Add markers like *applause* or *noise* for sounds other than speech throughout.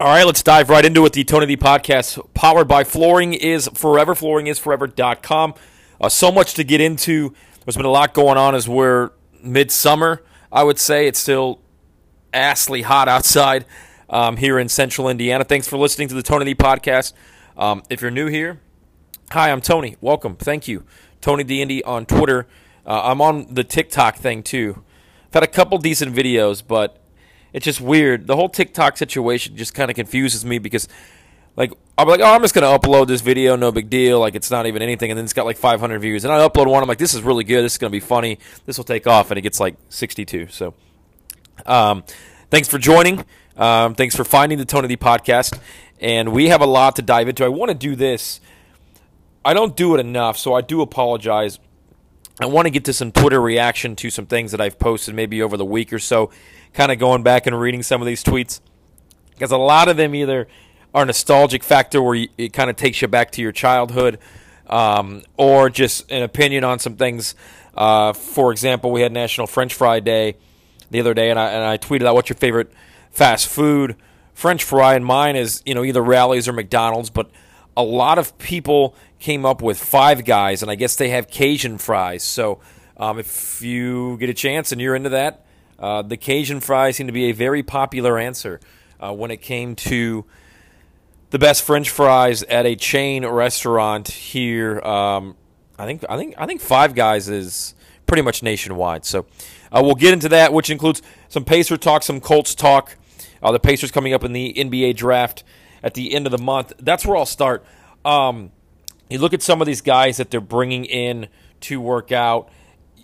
All right, let's dive right into it. The Tony D podcast, powered by Flooring is Forever. Flooring is Forever.com. Uh, so much to get into. There's been a lot going on as we're midsummer, I would say. It's still assly hot outside um, here in central Indiana. Thanks for listening to the Tony D podcast. Um, if you're new here, hi, I'm Tony. Welcome. Thank you. Tony D Indy on Twitter. Uh, I'm on the TikTok thing too. I've had a couple decent videos, but it's just weird. The whole TikTok situation just kind of confuses me because, like, I'm like, oh, I'm just gonna upload this video, no big deal. Like, it's not even anything, and then it's got like 500 views, and I upload one. I'm like, this is really good. This is gonna be funny. This will take off, and it gets like 62. So, um, thanks for joining. Um, thanks for finding the Tony D podcast, and we have a lot to dive into. I want to do this. I don't do it enough, so I do apologize. I want to get to some Twitter reaction to some things that I've posted maybe over the week or so kind of going back and reading some of these tweets because a lot of them either are nostalgic factor where it kind of takes you back to your childhood um, or just an opinion on some things. Uh, for example, we had National French Fry Day the other day, and I, and I tweeted out, "What's your favorite fast food French fry?" And mine is you know either Rally's or McDonald's, but a lot of people came up with Five Guys, and I guess they have Cajun fries. So um, if you get a chance and you're into that, uh, the Cajun fries seem to be a very popular answer uh, when it came to the best French fries at a chain restaurant here. Um, I think I think I think Five Guys is pretty much nationwide. So uh, we'll get into that, which includes some Pacer talk, some Colts talk. Uh, the Pacers coming up in the NBA draft at the end of the month. That's where I'll start. Um, you look at some of these guys that they're bringing in to work out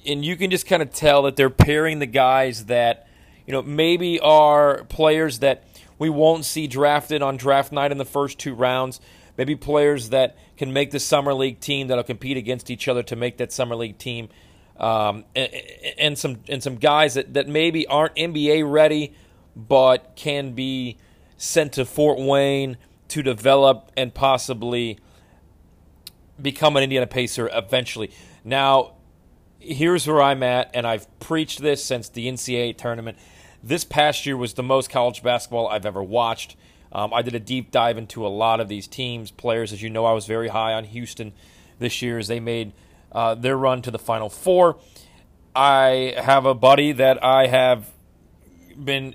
and you can just kind of tell that they're pairing the guys that you know maybe are players that we won't see drafted on draft night in the first two rounds. Maybe players that can make the summer league team that'll compete against each other to make that summer league team, um, and, and, some and some guys that, that maybe aren't NBA ready, but can be sent to Fort Wayne to develop and possibly become an Indiana Pacer eventually. Now, here's where I'm at, and I've preached this since the NCAA tournament. This past year was the most college basketball I've ever watched. Um, I did a deep dive into a lot of these teams, players. As you know, I was very high on Houston this year as they made uh, their run to the Final Four. I have a buddy that I have been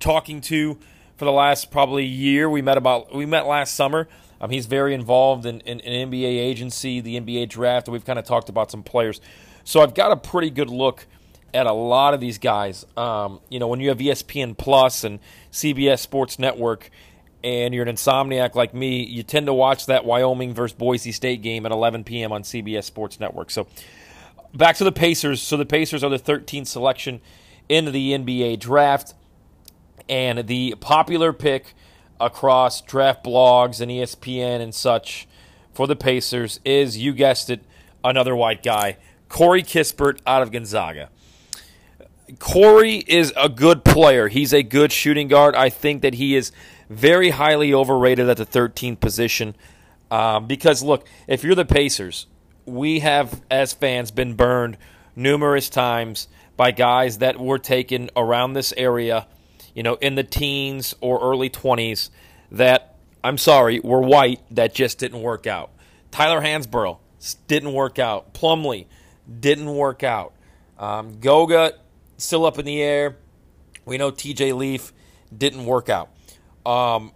talking to for the last probably year. We met about we met last summer. Um, he's very involved in, in, in NBA agency, the NBA draft. We've kind of talked about some players. So I've got a pretty good look at a lot of these guys. Um, you know, when you have ESPN Plus and CBS Sports Network, and you're an insomniac like me, you tend to watch that Wyoming versus Boise State game at 11 p.m. on CBS Sports Network. So back to the Pacers. So the Pacers are the 13th selection into the NBA draft, and the popular pick across draft blogs and ESPN and such for the Pacers is, you guessed it, another white guy. Corey Kispert out of Gonzaga. Corey is a good player. He's a good shooting guard. I think that he is very highly overrated at the 13th position. Um, because, look, if you're the Pacers, we have, as fans, been burned numerous times by guys that were taken around this area, you know, in the teens or early 20s that, I'm sorry, were white that just didn't work out. Tyler Hansbrough didn't work out. Plumlee didn't work out. Um, Goga still up in the air. We know TJ Leaf didn't work out. Um,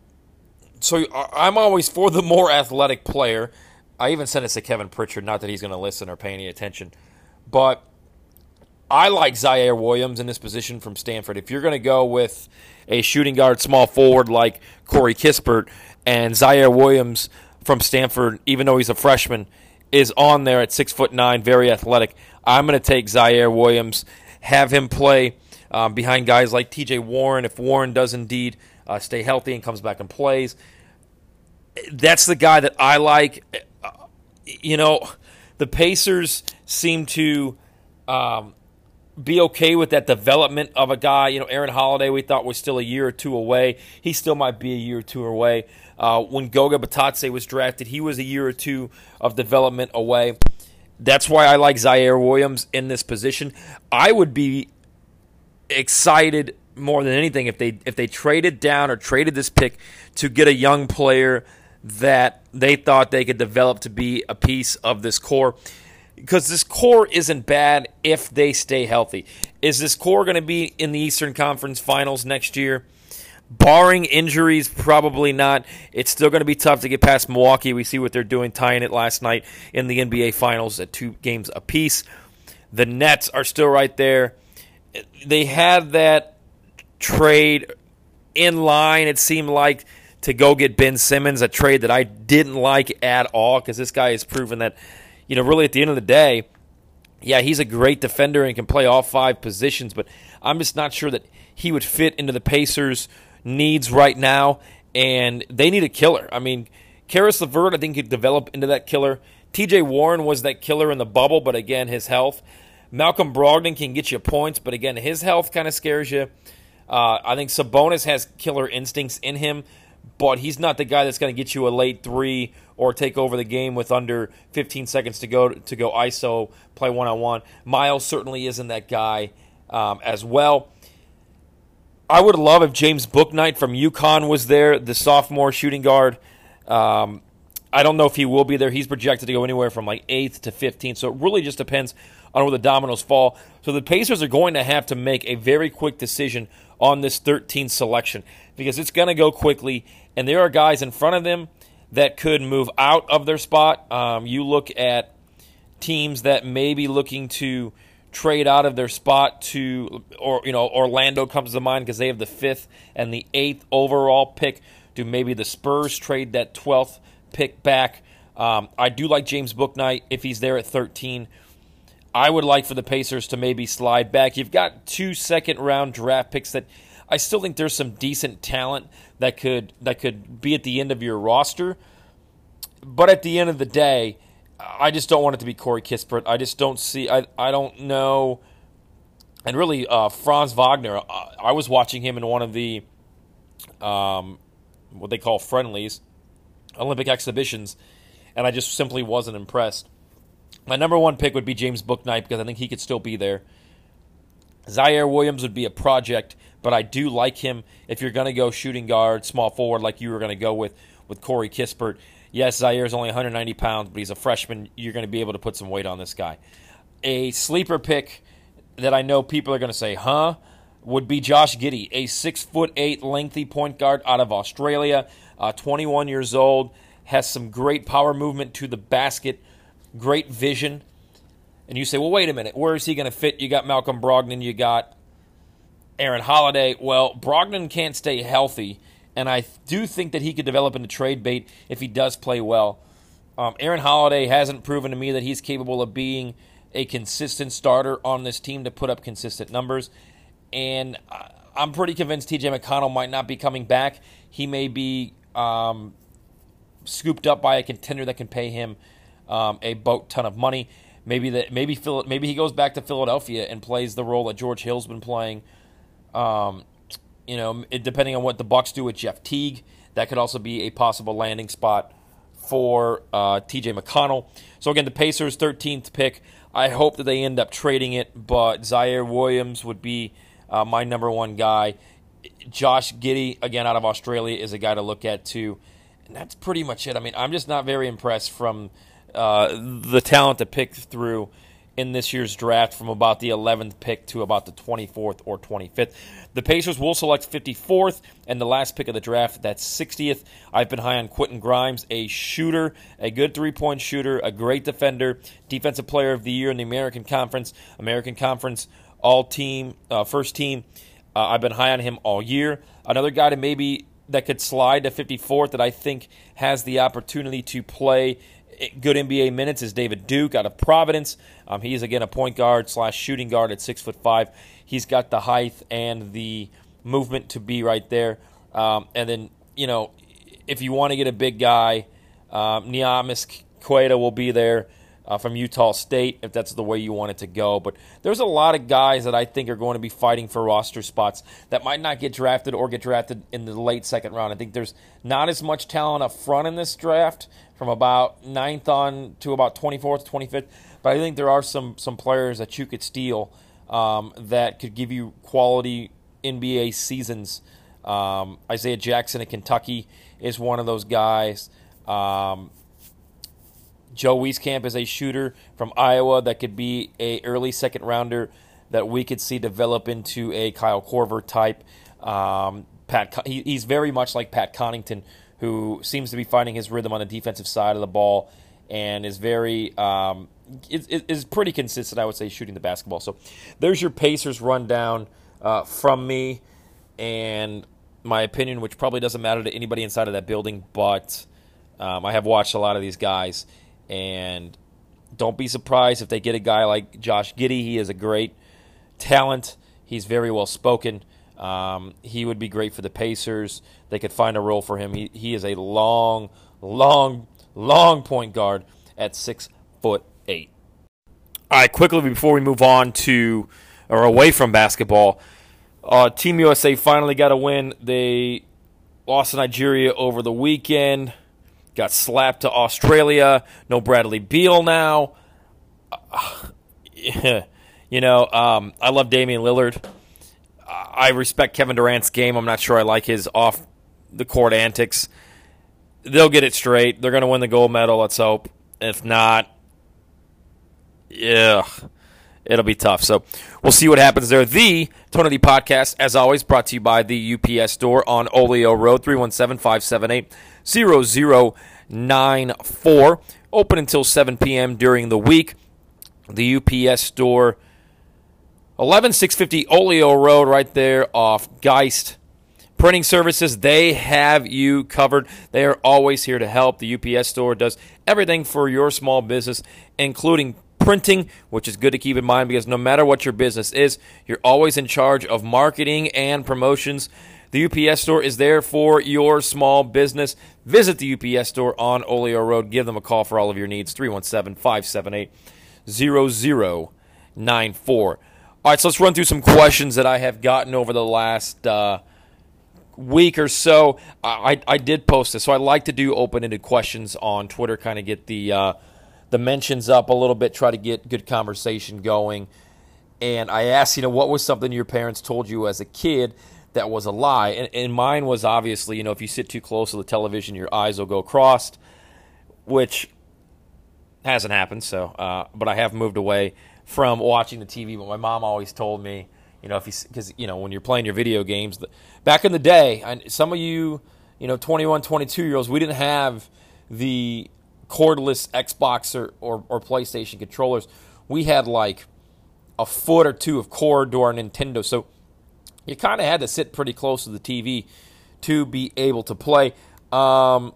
so I'm always for the more athletic player. I even sent it to Kevin Pritchard, not that he's going to listen or pay any attention, but I like Ziaire Williams in this position from Stanford. If you're going to go with a shooting guard, small forward like Corey Kispert, and Ziaire Williams from Stanford, even though he's a freshman, is on there at six foot nine, very athletic. I'm going to take Ziaire Williams, have him play um, behind guys like T.J. Warren if Warren does indeed uh, stay healthy and comes back and plays. That's the guy that I like. Uh, you know, the Pacers seem to um, be okay with that development of a guy. You know, Aaron Holiday, we thought was still a year or two away. He still might be a year or two away. Uh, when Goga Bitadze was drafted, he was a year or two of development away. That's why I like Ziaire Williams in this position. I would be excited more than anything if they if they traded down or traded this pick to get a young player that they thought they could develop to be a piece of this core because this core isn't bad if they stay healthy. Is this core going to be in the Eastern Conference Finals next year? Barring injuries, probably not. It's still going to be tough to get past Milwaukee. We see what they're doing, tying it last night in the NBA Finals at two games apiece. The Nets are still right there. They had that trade in line, it seemed like, to go get Ben Simmons, a trade that I didn't like at all because this guy has proven that, you know, really at the end of the day, yeah, he's a great defender and can play all five positions, but I'm just not sure that he would fit into the Pacers' needs right now, and they need a killer. I mean, Caris LeVert, I think, could develop into that killer. TJ Warren was that killer in the bubble, but again, his health. Malcolm Brogdon can get you points, but again, his health kind of scares you. Uh, I think Sabonis has killer instincts in him, but he's not the guy that's going to get you a late three or take over the game with under 15 seconds to go to go ISO play one on one. Miles certainly isn't that guy um, as well. I would love if James Bouknight from UConn was there, the sophomore shooting guard. Um, I don't know if he will be there. He's projected to go anywhere from like eighth to 15th, so it really just depends on where the dominoes fall. So the Pacers are going to have to make a very quick decision on this 13 selection because it's going to go quickly, and there are guys in front of them that could move out of their spot. Um, you look at teams that may be looking to trade out of their spot to, or you know, Orlando comes to mind because they have the fifth and the eighth overall pick. Do maybe the Spurs trade that 12th pick back? Um, I do like James Bouknight if he's there at 13. I would like for the Pacers to maybe slide back. You've got two second round draft picks that I still think there's some decent talent that could that could be at the end of your roster. But at the end of the day, I just don't want it to be Corey Kispert. I just don't see. I I don't know. And really, uh, Franz Wagner. I, I was watching him in one of the um, what they call friendlies, Olympic exhibitions, and I just simply wasn't impressed. My number one pick would be James Bouknight because I think he could still be there. Ziaire Williams would be a project, but I do like him if you're going to go shooting guard, small forward, like you were going to go with with Corey Kispert. Yes, Ziaire is only 190 pounds, but he's a freshman. You're going to be able to put some weight on this guy. A sleeper pick that I know people are going to say, huh, would be Josh Giddey, a six foot eight lengthy point guard out of Australia, uh, 21 years old, has some great power movement to the basket, great vision. And you say, well, wait a minute, where is he going to fit? You got Malcolm Brogdon, you got Aaron Holiday. Well, Brogdon can't stay healthy, and I do think that he could develop into trade bait if he does play well. Um, Aaron Holiday hasn't proven to me that he's capable of being a consistent starter on this team to put up consistent numbers. And I'm pretty convinced TJ McConnell might not be coming back. He may be um, scooped up by a contender that can pay him um, a boat ton of money. Maybe that maybe Phil, maybe he goes back to Philadelphia and plays the role that George Hill's been playing um, you know, depending on what the Bucks do with Jeff Teague, that could also be a possible landing spot for uh, T.J. McConnell. So again, the Pacers' 13th pick. I hope that they end up trading it, but Ziaire Williams would be uh, my number one guy. Josh Giddey, again out of Australia, is a guy to look at too. And that's pretty much it. I mean, I'm just not very impressed from uh, the talent to pick through in this year's draft from about the 11th pick to about the 24th or 25th. The Pacers will select 54th, and the last pick of the draft, that's 60th. I've been high on Quentin Grimes, a shooter, a good three point shooter, a great defender, Defensive Player of the Year in the American Conference, American Conference All Team, uh, First Team. Uh, I've been high on him all year. Another guy to maybe that could slide to 54th that I think has the opportunity to play good NBA minutes is David Duke out of Providence. Um, he is again a point guard slash shooting guard at six foot five. He's got the height and the movement to be right there. Um, and then you know, if you want to get a big guy, um, Neemias Queta will be there uh, from Utah State if that's the way you want it to go. But there's a lot of guys that I think are going to be fighting for roster spots that might not get drafted or get drafted in the late second round. I think there's not as much talent up front in this draft from about 9th on to about 24th, 25th. But I think there are some some players that you could steal um, that could give you quality NBA seasons. Um, Isaiah Jackson at Kentucky is one of those guys. Um, Joe Wieskamp is a shooter from Iowa that could be a early second rounder that we could see develop into a Kyle Korver type. Um, Pat, he, he's very much like Pat Connaughton, who seems to be finding his rhythm on the defensive side of the ball and is very um, is, is pretty consistent, I would say, shooting the basketball. So there's your Pacers rundown uh, from me and my opinion, which probably doesn't matter to anybody inside of that building, but um, I have watched a lot of these guys, and don't be surprised if they get a guy like Josh Giddey. He is a great talent. He's very well spoken. Um, he would be great for the Pacers. They could find a role for him. He, he is a long, long, long point guard at six foot eight. All right, quickly before we move on to or away from basketball, uh, Team USA finally got a win. They lost to Nigeria over the weekend. Got slapped to Australia. No Bradley Beal now. *sighs* You know, um, I love Damian Lillard. I respect Kevin Durant's game. I'm not sure I like his off the court antics. They'll get it straight. They're going to win the gold medal. Let's hope. If not, yeah, it'll be tough. So we'll see what happens there. The Tony podcast, as always, brought to you by the UPS store on Olio Road, 317 578 0094. Open until 7 p.m. during the week. The UPS store 11650 Olio Road, right there off Geist. Printing services, they have you covered. They are always here to help. The UPS store does everything for your small business, including printing, which is good to keep in mind because no matter what your business is, you're always in charge of marketing and promotions. The UPS store is there for your small business. Visit the UPS store on Olio Road. Give them a call for all of your needs 317 578 0094. All right, so let's run through some questions that I have gotten over the last uh, week or so. I, I did post this, so I like to do open-ended questions on Twitter, kind of get the uh, the mentions up a little bit, try to get good conversation going. And I asked, you know, what was something your parents told you as a kid that was a lie? And, and mine was obviously, you know, if you sit too close to the television, your eyes will go crossed, which hasn't happened. So, uh, but I have moved away from watching the TV. But my mom always told me, you know, if you because you know when you're playing your video games, back in the day, and some of you, you know, 21, 22 year olds, we didn't have the cordless Xbox or, or, or PlayStation controllers. We had like a foot or two of cord to our Nintendo, so you kind of had to sit pretty close to the TV to be able to play. Um,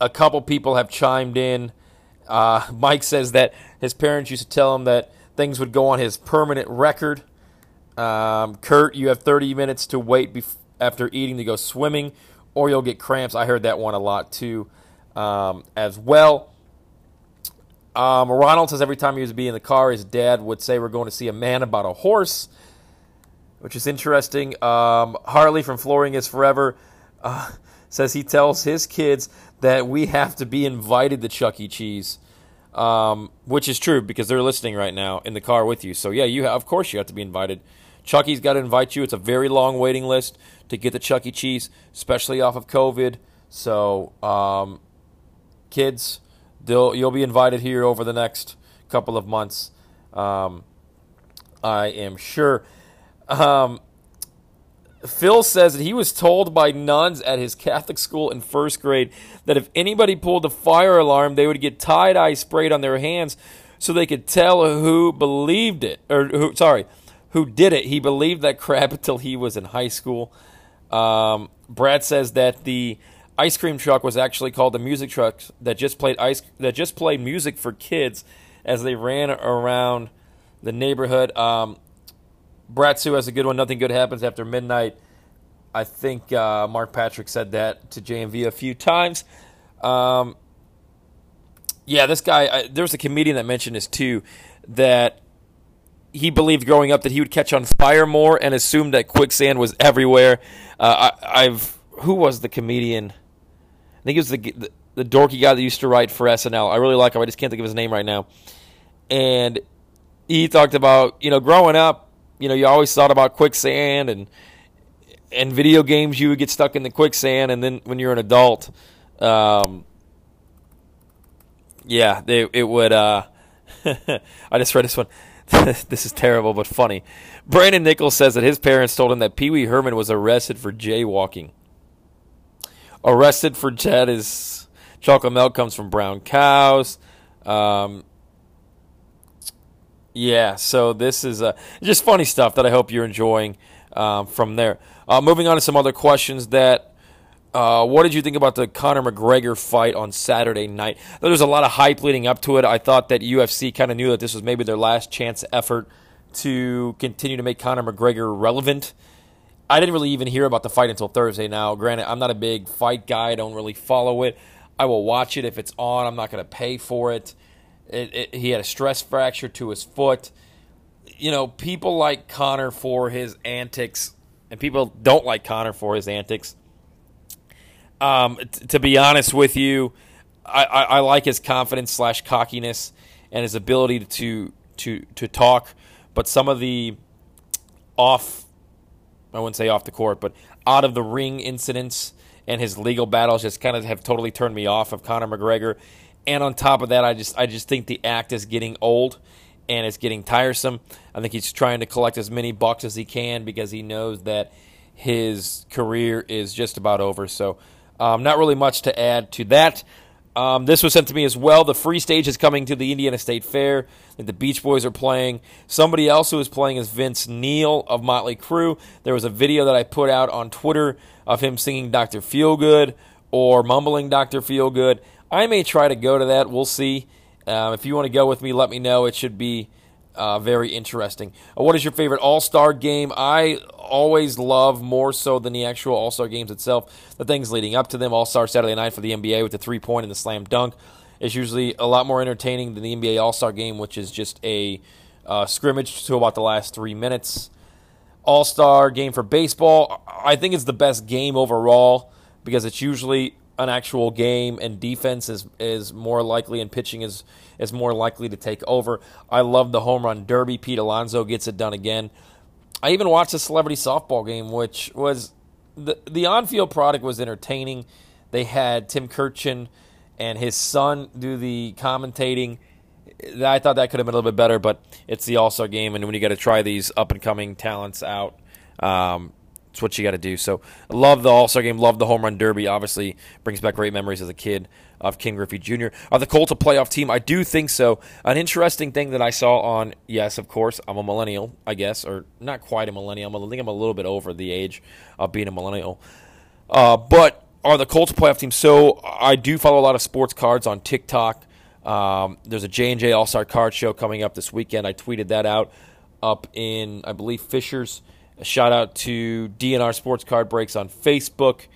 a couple people have chimed in uh, *laughs* Mike says that his parents used to tell him that things would go on his permanent record. Um, Kurt, you have 30 minutes to wait bef- after eating to go swimming, or you'll get cramps. I heard that one a lot too, um, as well. Um, Ronald says every time he was be in the car, his dad would say, "We're going to see a man about a horse," which is interesting. Um, Harley from Flooring is Forever uh, says he tells his kids that we have to be invited to Chuck E. Cheese, um, which is true because they're listening right now in the car with you. So yeah, you have, of course you have to be invited. Chucky's got to invite you. It's a very long waiting list to get the Chuck E. Cheese, especially off of COVID. So um, kids, you'll be invited here over the next couple of months. Um, I am sure. Um, Phil says that he was told by nuns at his Catholic school in first grade that if anybody pulled the fire alarm, they would get tie dye sprayed on their hands so they could tell who believed it, or who, sorry, who did it. He believed that crap *laughs* until he was in high school. Um, Brad says that the ice cream truck was actually called the music truck that just played ice that just played music for kids as they ran around the neighborhood. Um, Bratsu has a good one. Nothing good happens after midnight. I think uh, Mark Patrick said that to JMV a few times. Um, yeah, this guy. I, there was a comedian that mentioned this too. That he believed growing up that he would catch on fire more and assumed that quicksand was everywhere. Uh, I, have who was the comedian? Think it was the, the the dorky guy that used to write for SNL. I really like him. I just can't think of his name right now. And he talked about you know growing up you know, you always thought about quicksand and and video games. You would get stuck in the quicksand, and then when you're an adult, um, yeah, they, it would. Uh, *laughs* I just read this one. *laughs* this is terrible but funny. Brandon Nichols says that his parents told him that Pee Wee Herman was arrested for jaywalking. Arrested for jet is chocolate milk comes from brown cows. Um, yeah, so this is uh, just funny stuff that I hope you're enjoying um, from there. Uh, moving on to some other questions that. Uh, what did you think about the Conor McGregor fight on Saturday night? There was a lot of hype leading up to it. I thought that UFC kind of knew that this was maybe their last chance effort to continue to make Conor McGregor relevant. I didn't really even hear about the fight until Thursday. Now, granted, I'm not a big fight guy. I don't really follow it. I will watch it if it's on. I'm not going to pay for it. It, it. He had a stress fracture to his foot. You know, people like Conor for his antics and people don't like Conor for his antics. Um, t- to be honest with you, I, I, I like his confidence slash cockiness and his ability to to to talk, but some of the off, I wouldn't say off the court, but out of the ring incidents and his legal battles just kind of have totally turned me off of Conor McGregor. And on top of that, I just I just think the act is getting old and it's getting tiresome. I think he's trying to collect as many bucks as he can because he knows that his career is just about over. So, um, not really much to add to that. Um, this was sent to me as well. The free stage is coming to the Indiana State Fair. The Beach Boys are playing. Somebody else who is playing is Vince Neil of Motley Crue. There was a video that I put out on Twitter of him singing Dr. Feelgood or mumbling Dr. Feelgood. I may try to go to that. We'll see. Um, if you want to go with me, let me know. It should be uh, very interesting. Uh, what is your favorite All Star game? I always love more so than the actual All Star games itself. The things leading up to them. All Star Saturday night for the NBA with the three point and the slam dunk is usually a lot more entertaining than the NBA All Star game, which is just a uh, scrimmage to about the last three minutes. All Star game for baseball. I think it's the best game overall because it's usually an actual game and defense is is more likely and pitching is is more likely to take over. I love the home run derby. Pete Alonso gets it done again. I even watched the celebrity softball game, which was the the on field product was entertaining. They had Tim Kurkjian and his son do the commentating. I thought that could have been a little bit better, but it's the All Star game, and when you got to try these up and coming talents out, um, it's what you got to do. So, love the All Star game. Love the home run derby. Obviously, brings back great memories as a kid of Ken Griffey Jr. Are the Colts a playoff team? I do think so. An interesting thing that I saw on, yes, of course, I'm a millennial, I guess, or not quite a millennial. I think I'm a little bit over the age of being a millennial. Uh, but are the Colts a playoff team? So, I do follow a lot of sports cards on TikTok. Um, there's a J&J All-Star card show coming up this weekend. I tweeted that out up in, I believe, Fishers – a shout out to DNR Sports Card Breaks on Facebook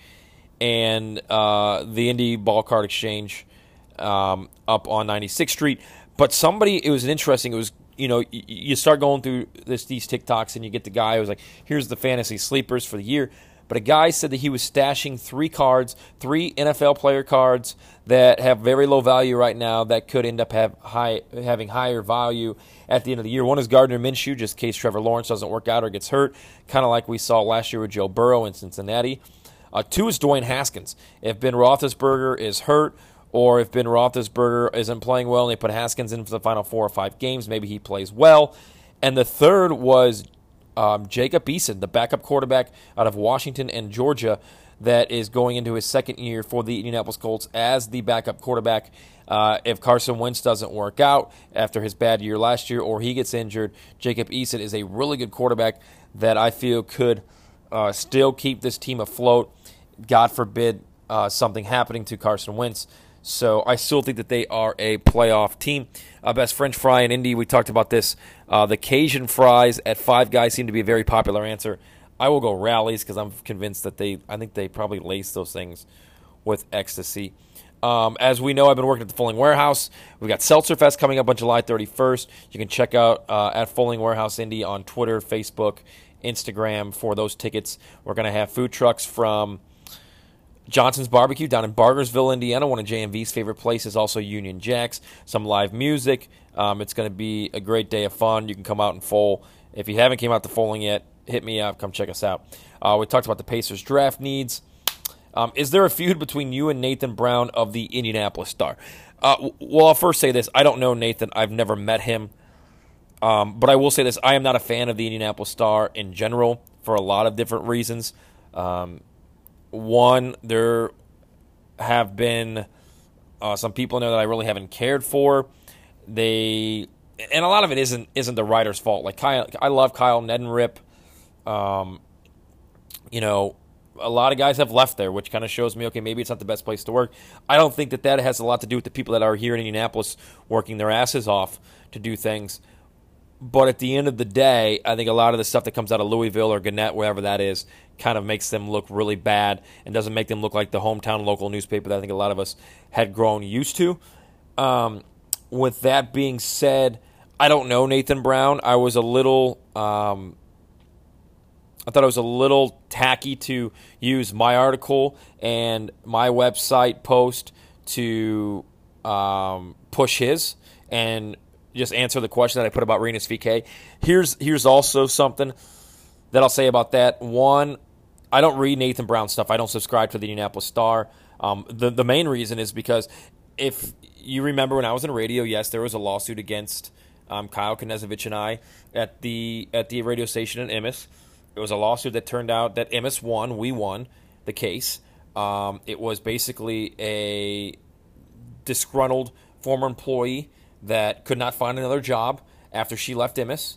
and uh, the Indie Ball Card Exchange um, up on 96th Street. But somebody, it was an interesting. It was you know you start going through this these TikToks and you get the guy who's like, "Here's the fantasy sleepers for the year." But a guy said that he was stashing three cards, three NFL player cards that have very low value right now that could end up have high having higher value at the end of the year. One is Gardner Minshew, just in case Trevor Lawrence doesn't work out or gets hurt, kind of like we saw last year with Joe Burrow in Cincinnati. Uh, two is Dwayne Haskins. If Ben Roethlisberger is hurt, or if Ben Roethlisberger isn't playing well and they put Haskins in for the final four or five games, maybe he plays well. And the third was um, Jacob Eason, the backup quarterback out of Washington and Georgia, that is going into his second year for the Indianapolis Colts as the backup quarterback. Uh, if Carson Wentz doesn't work out after his bad year last year or he gets injured, Jacob Eason is a really good quarterback that I feel could uh, still keep this team afloat. God forbid uh, something happening to Carson Wentz. So I still think that they are a playoff team. Uh, best French fry in Indy, we talked about this. Uh, the Cajun fries at Five Guys seem to be a very popular answer. I will go Rally's because I'm convinced that they, I think they probably lace those things with ecstasy. Um, as we know, I've been working at the Fulling Warehouse. We've got Seltzer Fest coming up on July 31st. You can check out uh, at Fulling Warehouse Indy on Twitter, Facebook, Instagram for those tickets. We're going to have food trucks from Johnson's Barbecue down in Bargersville, Indiana, one of JMV's favorite places. Also, Union Jacks, some live music. Um, it's going to be a great day of fun. You can come out in full If you haven't came out to Foaling yet, hit me up. Come check us out. Uh, we talked about the Pacers draft needs. Um, is there a feud between you and Nathan Brown of the Indianapolis Star? Uh, well, I'll first say this. I don't know Nathan. I've never met him. Um, but I will say this. I am not a fan of the Indianapolis Star in general for a lot of different reasons. Um, one, there have been uh, some people in there that I really haven't cared for. They and a lot of it isn't isn't the writer's fault. Like Kyle, I love Kyle Neddenriep. Um, you know, a lot of guys have left there, which kind of shows me, okay, maybe it's not the best place to work. I don't think that that has a lot to do with the people that are here in Indianapolis working their asses off to do things. But at the end of the day, I think a lot of the stuff that comes out of Louisville or Gannett, wherever that is, kind of makes them look really bad and doesn't make them look like the hometown local newspaper that I think a lot of us had grown used to. Um, with that being said, I don't know Nathan Brown. I was a little. Um, I thought it was a little tacky to use my article and my website post to um, push his and just answer the question that I put about Rinus VeeKay. Here's here's also something that I'll say about that. One, I don't read Nathan Brown stuff. I don't subscribe to the Indianapolis Star. Um, the the main reason is because if you remember when I was in radio, yes, there was a lawsuit against um, Kyle Knezevic and I at the at the radio station in Emmis. It was a lawsuit that turned out that Emmis won. We won the case. Um, it was basically a disgruntled former employee that could not find another job after she left Emmis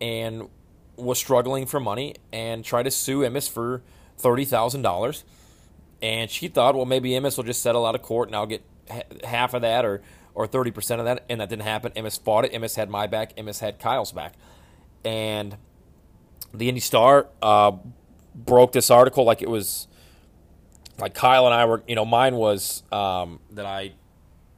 and was struggling for money and tried to sue Emmis for thirty thousand dollars. And she thought, well, maybe Emmis will just settle out of court and I'll get half of that or or thirty percent of that. And that didn't happen. Emmis fought it. Emmis had my back. Emmis had Kyle's back. And the Indy Star uh, broke this article like it was like Kyle and I were. You know, mine was um, that I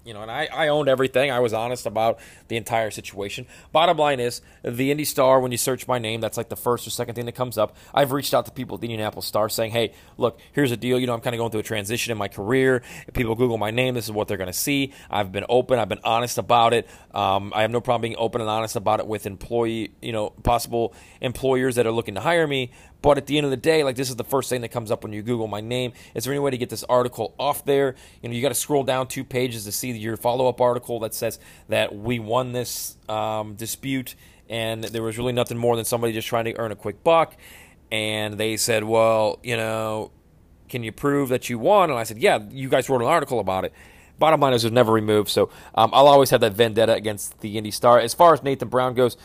you know, and I, I owned everything. I was honest about the entire situation. Bottom line is, the Indy Star, when you search my name, that's like the first or second thing that comes up. I've reached out to people at the Indianapolis Star saying, hey, look, here's a deal. You know, I'm kind of going through a transition in my career. If people Google my name, this is what they're going to see. I've been open. I've been honest about it. Um, I have no problem being open and honest about it with employee, you know, possible employers that are looking to hire me. But at the end of the day, like this is the first thing that comes up when you Google my name. Is there any way to get this article off there? You know, you got to scroll down two pages to see your follow up article that says that we won this um, dispute and there was really nothing more than somebody just trying to earn a quick buck. And they said, well, you know, can you prove that you won? And I said, yeah, you guys wrote an article about it. Bottom line is, it was never removed. So um, I'll always have that vendetta against the Indy Star. As far as Nathan Brown goes,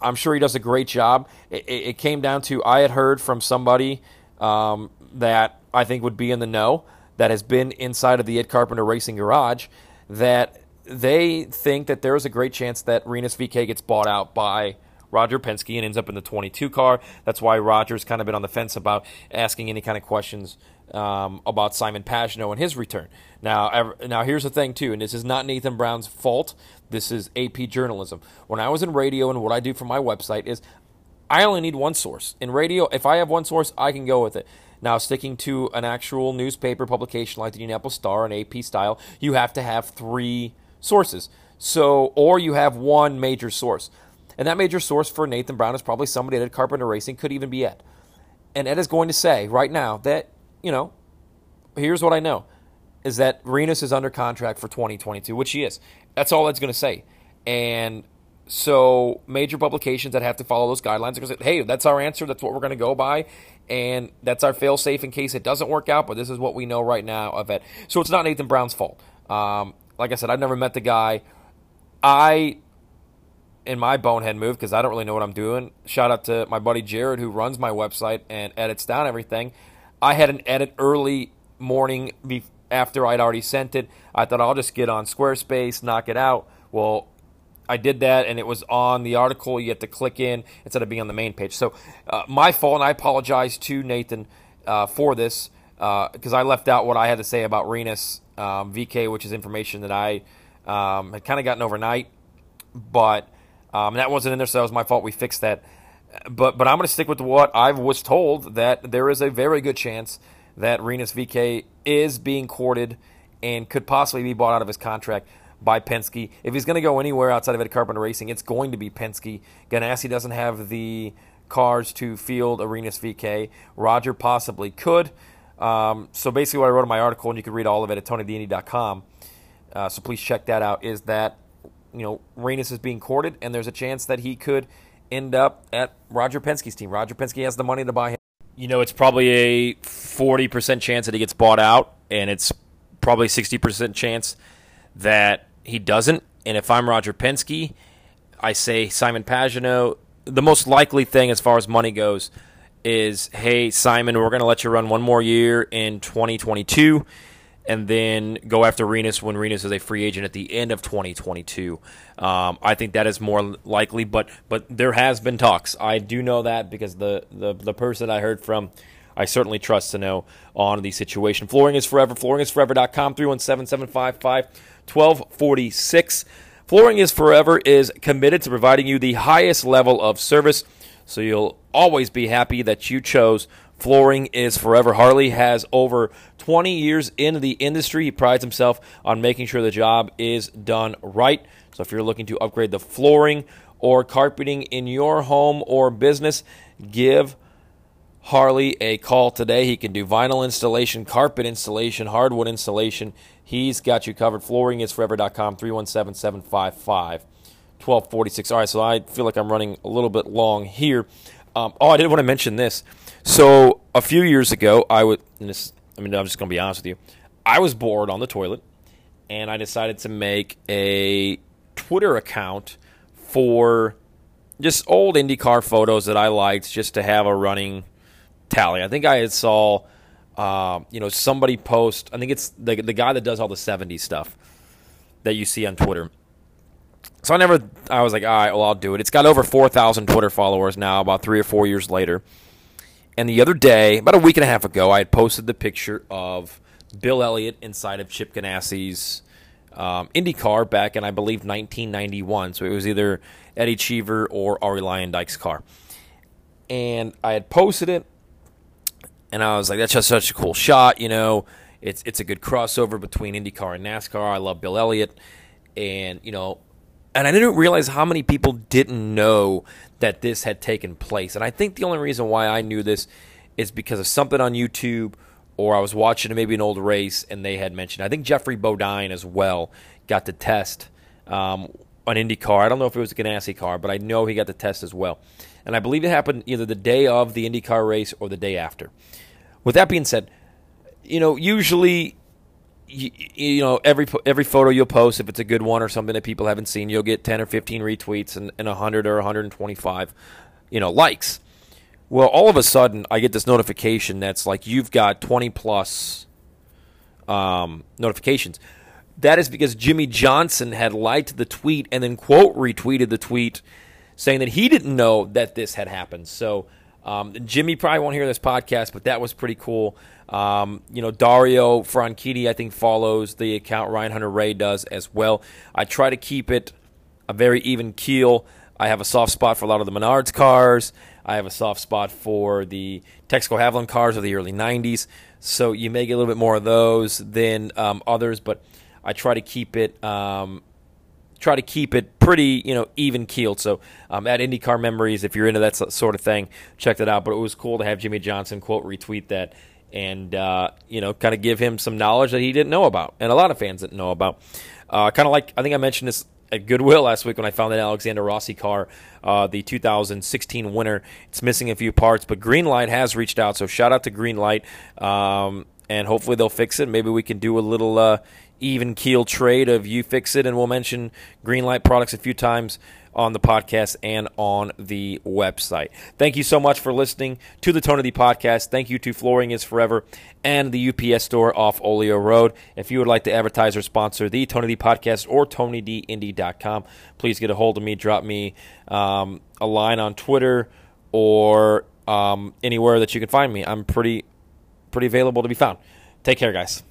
I'm sure he does a great job. It, it came down to I had heard from somebody um, that I think would be in the know that has been inside of the Ed Carpenter Racing Garage that they think that there is a great chance that Rinus VeeKay gets bought out by Roger Penske and ends up in the 22 car. That's why Roger's kind of been on the fence about asking any kind of questions um, about Simon Pagenaud and his return. Now, now here's the thing too, and this is not Nathan Brown's fault. This is AP journalism. When I was in radio and what I do for my website is I only need one source. In radio, if I have one source, I can go with it. Now, sticking to an actual newspaper publication like the Indianapolis Star and AP style, you have to have three sources. So, or you have one major source. And that major source for Nathan Brown is probably somebody at Carpenter Racing, could even be Ed. And Ed is going to say right now that, you know, here's what I know is that Rinus is under contract for 2022, which he is. That's all that's going to say. And so major publications that have to follow those guidelines are going to say, hey, that's our answer. That's what we're going to go by. And that's our fail safe in case it doesn't work out. But this is what we know right now of it. So it's not Nathan Brown's fault. Um, like I said, I've never met the guy. I, in my bonehead move, because I don't really know what I'm doing, shout out to my buddy Jared who runs my website and edits down everything. I had an edit early morning after I'd already sent it. I thought I'll just get on Squarespace, knock it out. Well, I did that, and it was on the article. You had to click in instead of being on the main page. So, uh, my fault, and I apologize to Nathan uh, for this because uh, I left out what I had to say about Rinus um, VeeKay, which is information that I um, had kind of gotten overnight, but um, that wasn't in there, so that was my fault. We fixed that. But but I'm going to stick with what I was told that there is a very good chance that Rinus VeeKay is being courted and could possibly be bought out of his contract by Penske. If he's going to go anywhere outside of Eddie Carpenter Racing, it's going to be Penske. Ganassi doesn't have the cars to field Rinus VeeKay. Roger possibly could. Um, so basically, what I wrote in my article, and you can read all of it at TonyDindy.com, uh, so please check that out, is that you know Rinus is being courted, and there's a chance that he could end up at Roger Penske's team. Roger Penske has the money to buy him. You know, it's probably a 40% chance that he gets bought out, and it's probably 60% chance that he doesn't. And if I'm Roger Penske, I say Simon Pagenaud. The most likely thing as far as money goes is, hey, Simon, we're going to let you run one more year in 2022 and then go after Rinus when Rinus is a free agent at the end of 2022. Um, I think that is more likely, but but there has been talks. I do know that because the, the, the person I heard from, I certainly trust to know on the situation. Flooring is forever. Flooringisforever.com, 317 755 1246. Flooring is Forever is committed to providing you the highest level of service, so you'll always be happy that you chose Flooring is Forever. Harley has over 20 years in the industry. He prides himself on making sure the job is done right. So if you're looking to upgrade the flooring or carpeting in your home or business, give Harley a call today. He can do vinyl installation, carpet installation, hardwood installation. He's got you covered. Flooringisforever.com, 317 755 1246. All right, so I feel like I'm running a little bit long here. Um, oh, I did want to mention this. So a few years ago, I would. This, I mean, I'm just to be honest with you. I was bored on the toilet, and I decided to make a Twitter account for just old IndyCar photos that I liked, just to have a running tally. I think I had saw, uh, you know, somebody post. I think it's the the guy that does all the '70s stuff that you see on Twitter. So I never. I was like, all right, well, I'll do it. It's got over four thousand Twitter followers now. About three or four years later. And the other day, about a week and a half ago, I had posted the picture of Bill Elliott inside of Chip Ganassi's um, IndyCar back in, I believe, 1991. So it was either Eddie Cheever or Ari Arie Luyendyk's car. And I had posted it, and I was like, that's just such a cool shot, you know. It's, it's a good crossover between IndyCar and NASCAR. I love Bill Elliott. And, you know, and I didn't realize how many people didn't know that this had taken place. And I think the only reason why I knew this is because of something on YouTube or I was watching maybe an old race and they had mentioned. I think Geoffrey Bodine as well got to test um, an Indy car. I don't know if it was a Ganassi car, but I know he got the test as well. And I believe it happened either the day of the IndyCar race or the day after. With that being said, you know, usually you, you, know every every photo you'll post if it's a good one or something that people haven't seen you'll get 10 or 15 retweets and, and 100 or 125 you know likes. Well all of a sudden i get this notification that's like you've got 20 plus um, notifications. That is because Jimmie Johnson had liked the tweet and then quote retweeted the tweet saying that he didn't know that this had happened. So um, Jimmie probably won't hear this podcast, but that was pretty cool. Um, you know, Dario Franchitti, I think, follows the account. Ryan Hunter-Reay does as well. I try to keep it a very even keel. I have a soft spot for a lot of the Menards cars. I have a soft spot for the Texaco Havoline cars of the early 90s. So you may get a little bit more of those than um, others, but I try to keep it um, try to keep it pretty, you know, even keeled. So um, at IndyCar Memories, if you're into that sort of thing, check that out. But it was cool to have Jimmie Johnson quote retweet that and uh, you know, kind of give him some knowledge that he didn't know about, and a lot of fans didn't know about. Uh, kind of like I think I mentioned this at Goodwill last week when I found that Alexander Rossi car, uh, the 2016 winner. It's missing a few parts, but Greenlight has reached out. So shout out to Greenlight, um, and hopefully they'll fix it. Maybe we can do a little uh, even keel trade of you fix it, and we'll mention Greenlight products a few times on the podcast and on the website. Thank you so much for listening to the Tony D podcast. Thank you to Flooring is Forever and the UPS store off Olio Road. If you would like to advertise or sponsor the Tony D podcast or TonyDindy.com, please get a hold of me. Drop me um, a line on Twitter or um, anywhere that you can find me. I'm pretty pretty available to be found. Take care, guys.